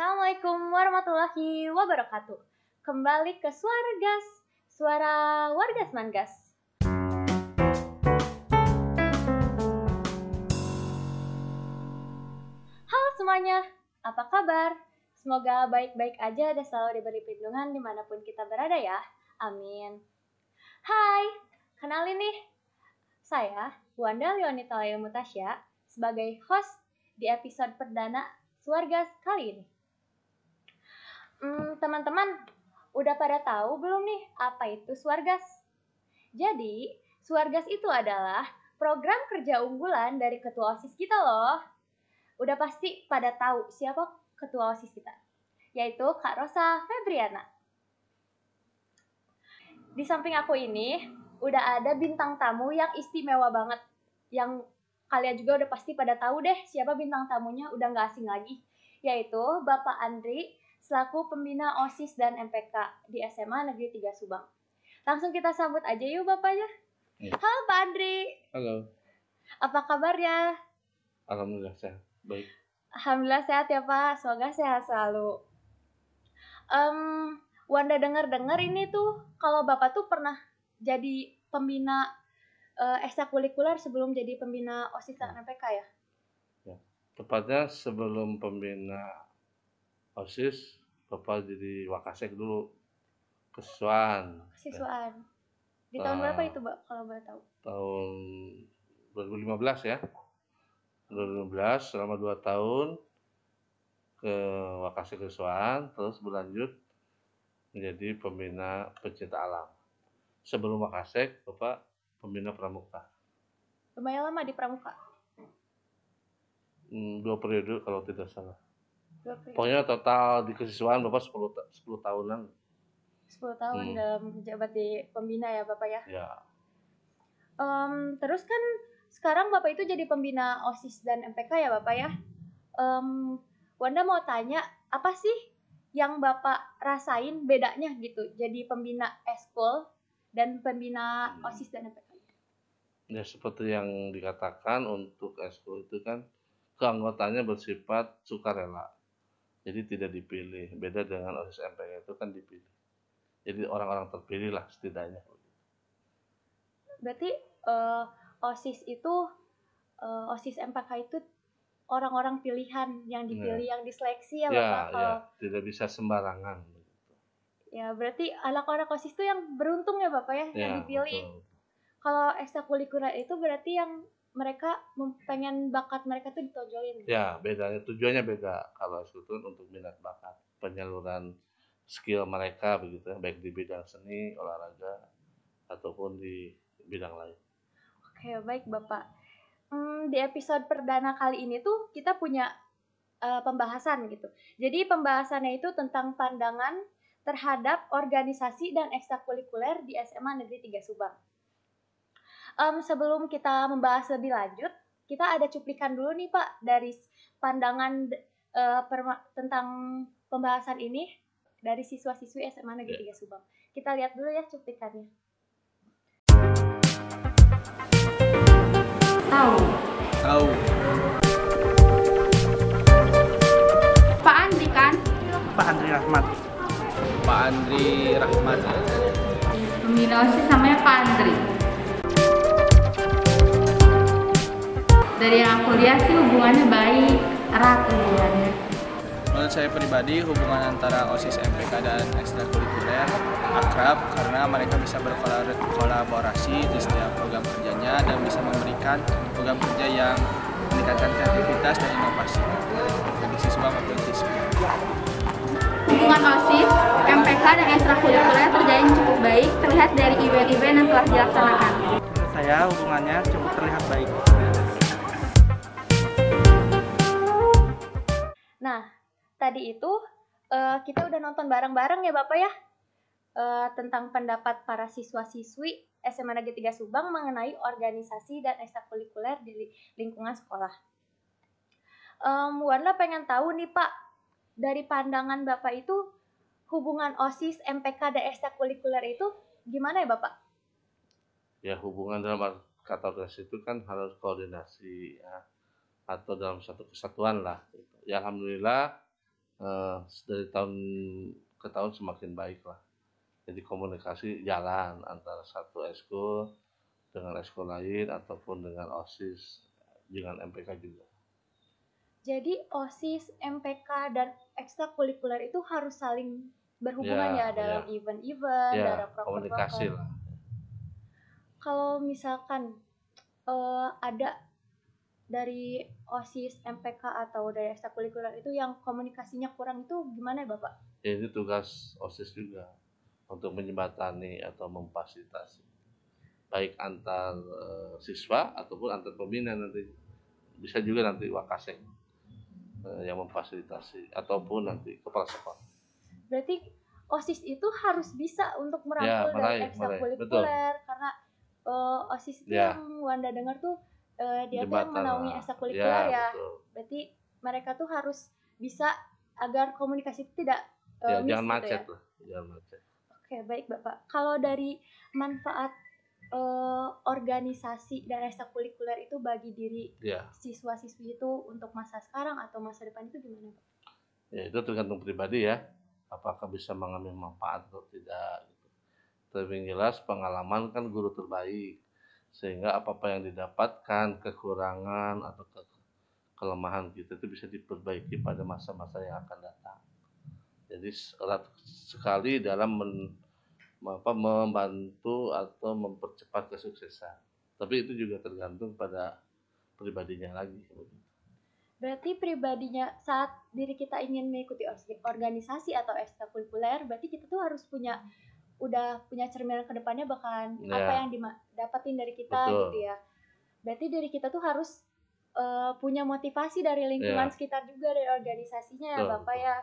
Assalamualaikum warahmatullahi wabarakatuh. Kembali ke Suara Gas, suara Wargas Mangas. Halo semuanya, apa kabar? Semoga baik-baik aja dan selalu diberi perlindungan di mana pun kita berada ya. Amin. Hai, kenalin nih. Saya, Wanda Leonita Leo Mutasya, sebagai host di episode perdana Suargas kali ini. Hmm, teman-teman, udah pada tahu belum nih apa itu Suargas? Jadi, Suargas itu adalah program kerja unggulan dari ketua OSIS kita loh. Udah pasti pada tahu siapa ketua OSIS kita, yaitu Kak Rosa Febriana. Di samping aku ini, udah ada bintang tamu yang istimewa banget, yang kalian juga udah pasti pada tahu deh siapa bintang tamunya udah nggak asing lagi, yaitu Bapak Andri selaku pembina OSIS dan MPK di SMA Negeri 3 Subang. Langsung kita sambut aja yuk Bapaknya. Iya. Halo Pak Andri, Halo, apa kabarnya? alhamdulillah sehat. Baik. Alhamdulillah sehat ya Pak, semoga sehat selalu. Em, Wanda dengar-dengar ini tuh kalau Bapak tuh pernah jadi pembina eh, ekstrakurikuler sebelum jadi pembina OSIS dan MPK ya? Tepatnya sebelum pembina OSIS, Bapak jadi Wakasek dulu. Kesuan. Siswaan. Di tahun Ah. berapa itu, Mbak, kalau boleh tahu? Tahun 2015 ya. 2015 selama 2 tahun ke Wakasek Kesuan, terus berlanjut menjadi pembina pecinta alam. Sebelum Wakasek, Bapak pembina pramuka. Lumayan lama di Pramuka. Hmm, dua periode kalau tidak salah. Pokoknya total di kesiswaan Bapak 10, ta- 10 tahunan. 10 tahun Hmm. dalam menjabat di pembina ya, Bapak ya. Ya, Em, terus kan sekarang Bapak itu jadi pembina OSIS dan MPK ya, Bapak ya. Em, Wanda mau tanya, apa sih yang Bapak rasain bedanya gitu jadi pembina eskul dan pembina Hmm. OSIS dan MPK? ya seperti yang dikatakan untuk eskul itu kan keanggotaannya bersifat sukarela. Jadi tidak dipilih. Beda dengan OSIS MPK itu kan dipilih. Jadi orang-orang terpilih lah setidaknya. Berarti eh, OSIS itu eh, OSIS MPK itu orang-orang pilihan yang dipilih, yang diseleksi ya, Ya, Bapak. ya, Kalau tidak bisa sembarangan. ya berarti anak-anak OSIS itu yang beruntung ya, Bapak ya, yang Ya, dipilih. betul. Kalau ekstrakurikuler itu berarti yang mereka pengen bakat mereka tuh ditonjolin. Ya, bedanya tujuannya beda. Kalau itu untuk minat bakat, penyaluran skill mereka begitu ya, baik di bidang seni, olahraga ataupun di bidang lain. Oke, baik Bapak. Hmm, di episode perdana kali ini tuh kita punya eh, pembahasan gitu. Jadi pembahasannya itu tentang pandangan terhadap organisasi dan ekstrakurikuler di SMA Negeri 3 Subang. Em, sebelum kita membahas lebih lanjut, kita ada cuplikan dulu nih Pak dari pandangan perma- tentang pembahasan ini dari siswa-siswi SMA Negeri 3 Subang. Kita lihat dulu ya cuplikannya. Tahu. Tahu. Pak Andri kan? Pak Andri Rahmat. Pak Andri Rahmat. Pembina OSIS namanya Pak Andri. Dari yang aku lihat sih hubungannya baik, erat hubungannya. Menurut saya pribadi hubungan antara OSIS MPK dan ekstrakurikuler akrab karena mereka bisa berkolaborasi di setiap program kerjanya dan bisa memberikan program kerja yang meningkatkan kreativitas dan inovasi bagi siswa maupun siswi. Hubungan OSIS, MPK, dan ekstrakurikuler terjalin cukup baik terlihat dari event-event yang telah dilaksanakan. Menurut saya hubungannya cukup terlihat baik. Tadi itu eh, kita udah nonton bareng-bareng ya Bapak ya eh, tentang pendapat para siswa-siswi SMA Negeri 3 Subang mengenai organisasi dan ekstrakurikuler di li- lingkungan sekolah. Em, Wanda pengen tahu nih Pak, dari pandangan Bapak itu hubungan OSIS, MPK, dan ekstrakurikuler itu gimana ya Bapak? ya hubungan dalam kata organisasi itu kan harus koordinasi ya atau dalam satu kesatuan lah gitu. ya alhamdulillah eh, dari tahun ke tahun semakin baik lah. Jadi komunikasi jalan antara satu eskul dengan eskul lain ataupun dengan OSIS dengan MPK juga. Jadi OSIS, MPK dan ekstrakurikuler itu harus saling berhubungan ya, Ya, dalam ya. event-event, Ya, dalam komunikasi proker-proker. lah. Kalau misalkan eh, ada dari OSIS, MPK atau dari ekstrakurikuler itu yang komunikasinya kurang itu gimana ya Bapak? Ya, ini tugas OSIS juga untuk menjembatani atau memfasilitasi baik antar eh, siswa ataupun antar pembina nanti bisa juga nanti wakasek eh, yang memfasilitasi ataupun nanti kepala sekolah. Berarti OSIS itu harus bisa untuk merangkul Ya, dari meraih, ekstrakurikuler karena eh, OSIS itu Ya. yang Wanda dengar tuh eh, dia tuh yang menaungi ekstrakurikuler ya. betul. Berarti mereka tuh harus bisa agar komunikasi itu tidak eh, Ya, miss jangan gitu macet ya. lah, jangan macet. Oke, baik Bapak. Kalau dari manfaat eh, organisasi dan ekstrakurikuler itu bagi diri Ya, siswa-siswi itu untuk masa sekarang atau masa depan itu gimana, Pak? ya itu tergantung pribadi ya. Apakah bisa mengambil manfaat atau tidak. Gitu. Tapi yang jelas pengalaman kan guru terbaik. Sehingga apa-apa yang didapatkan, kekurangan atau ke- kelemahan kita itu bisa diperbaiki pada masa-masa yang akan datang. Jadi erat sekali dalam men- apa, membantu atau mempercepat kesuksesan. Tapi itu juga tergantung pada pribadinya lagi. Berarti pribadinya saat diri kita ingin mengikuti organisasi atau ekstrakurikuler, berarti kita tuh harus punya udah punya cerminan ke depannya bahkan Ya. apa yang didapatin dari kita Betul. gitu ya. Berarti diri kita tuh harus eh, punya motivasi dari lingkungan Ya. sekitar juga dari organisasinya ya Betul, Bapak betul. ya.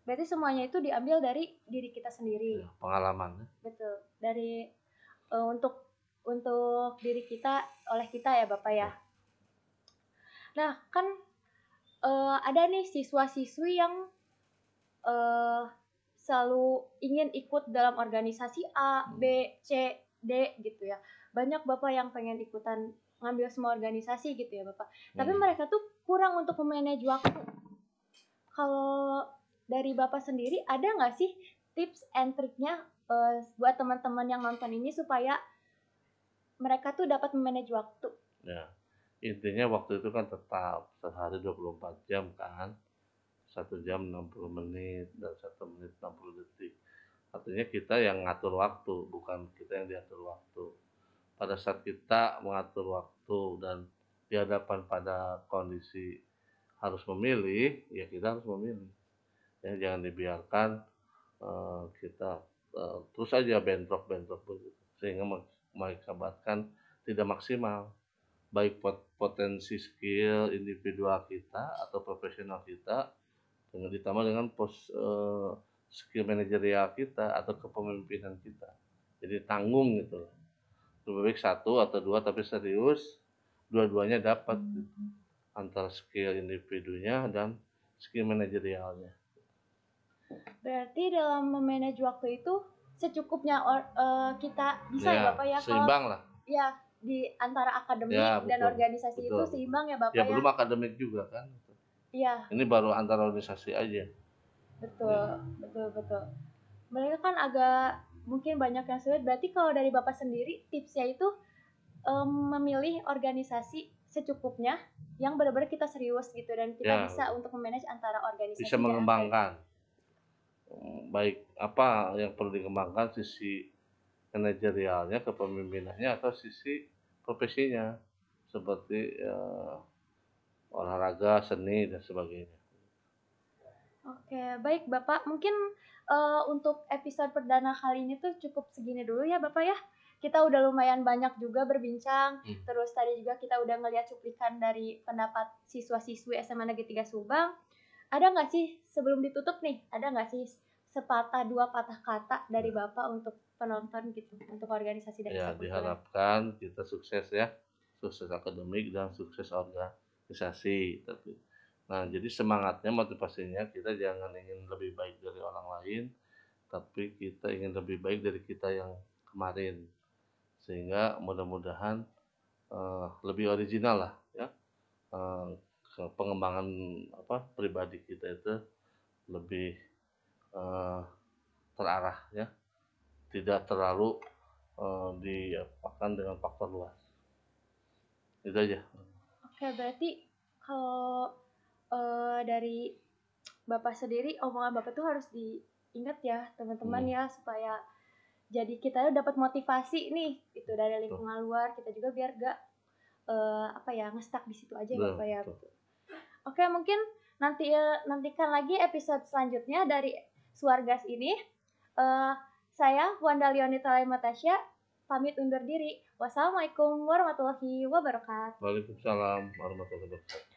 Berarti semuanya itu diambil dari diri kita sendiri. Ya, pengalaman. ya. Betul. Dari eh, untuk untuk diri kita oleh kita ya Bapak ya. Nah, kan eh, ada nih siswa-siswi yang eh selalu ingin ikut dalam organisasi A, B, C, D gitu ya. Banyak Bapak yang pengen ikutan ngambil semua organisasi gitu ya Bapak. Tapi Hmm. mereka tuh kurang untuk memanage waktu. Kalau dari Bapak sendiri ada nggak sih tips and triknya eh, buat teman-teman yang nonton ini supaya mereka tuh dapat memanage waktu? Ya. Intinya waktu itu kan tetap sehari 24 jam kan. Satu jam 60 menit dan satu menit 60 detik. Artinya kita yang ngatur waktu, bukan kita yang diatur waktu. Pada saat kita mengatur waktu dan di hadapan pada kondisi harus memilih, ya kita harus memilih. Ya, jangan dibiarkan eh, kita eh, terus aja bentrok-bentrok sehingga meng- mengakibatkan tidak maksimal baik pot- potensi skill individual kita atau profesional kita dengan ditambah dengan pos eh, skill manajerial kita atau kepemimpinan kita jadi tanggung gitu lebih baik satu atau dua tapi serius dua-duanya dapat gitu. antara skill individunya dan skill manajerialnya Berarti dalam memanage waktu itu secukupnya or- eh, kita bisa ya, Bapak ya kalau seimbang lah ya di antara akademik Ya, dan betul, organisasi itu betul. seimbang ya Bapak ya ya. belum akademik juga kan Iya, ini baru antara organisasi aja. Betul, Ya. betul, betul. Mereka kan agak mungkin banyak yang sulit. Berarti kalau dari Bapak sendiri tipsnya itu em, memilih organisasi secukupnya yang benar-benar kita serius gitu dan kita Ya, bisa untuk memanage antara organisasi bisa mengembangkan. baik apa yang perlu dikembangkan? Sisi manajerialnya kepemimpinannya atau sisi profesinya? Seperti eh, olahraga seni dan sebagainya Oke, baik Bapak. Mungkin eh, untuk episode perdana kali ini tuh cukup segini dulu ya Bapak ya. Kita udah lumayan banyak juga berbincang. Hmm. Terus tadi juga kita udah ngeliat cuplikan dari pendapat siswa-siswi SMA Negeri 3 Subang. Ada nggak sih sebelum ditutup nih? Ada nggak sih sepatah dua patah kata dari Bapak untuk penonton gitu, untuk organisasi dan ya diharapkan kita sukses ya sukses akademik dan sukses organisasi tapi nah jadi semangatnya motivasinya kita jangan ingin lebih baik dari orang lain tapi kita ingin lebih baik dari kita yang kemarin. Sehingga mudah-mudahan eh, lebih original lah ya. Ke pengembangan apa pribadi kita itu lebih eh, terarah ya. Tidak terlalu eh, diapakan dengan faktor luas. Itu aja Oke, berarti kalau eh, dari Bapak sendiri, omongan Bapak tuh harus diingat ya, teman-teman Hmm. ya, supaya jadi kita dapat motivasi nih, itu dari lingkungan luar, kita juga biar gak eh, apa ya, ngestak di situ aja Betul, Bapak ya. betul. Oke, mungkin nanti eh, nantikan lagi episode selanjutnya dari Suargas ini. Eh, saya Wanda Leonita Matasya pamit undur diri. Wassalamualaikum warahmatullahi wabarakatuh. Waalaikumsalam warahmatullahi wabarakatuh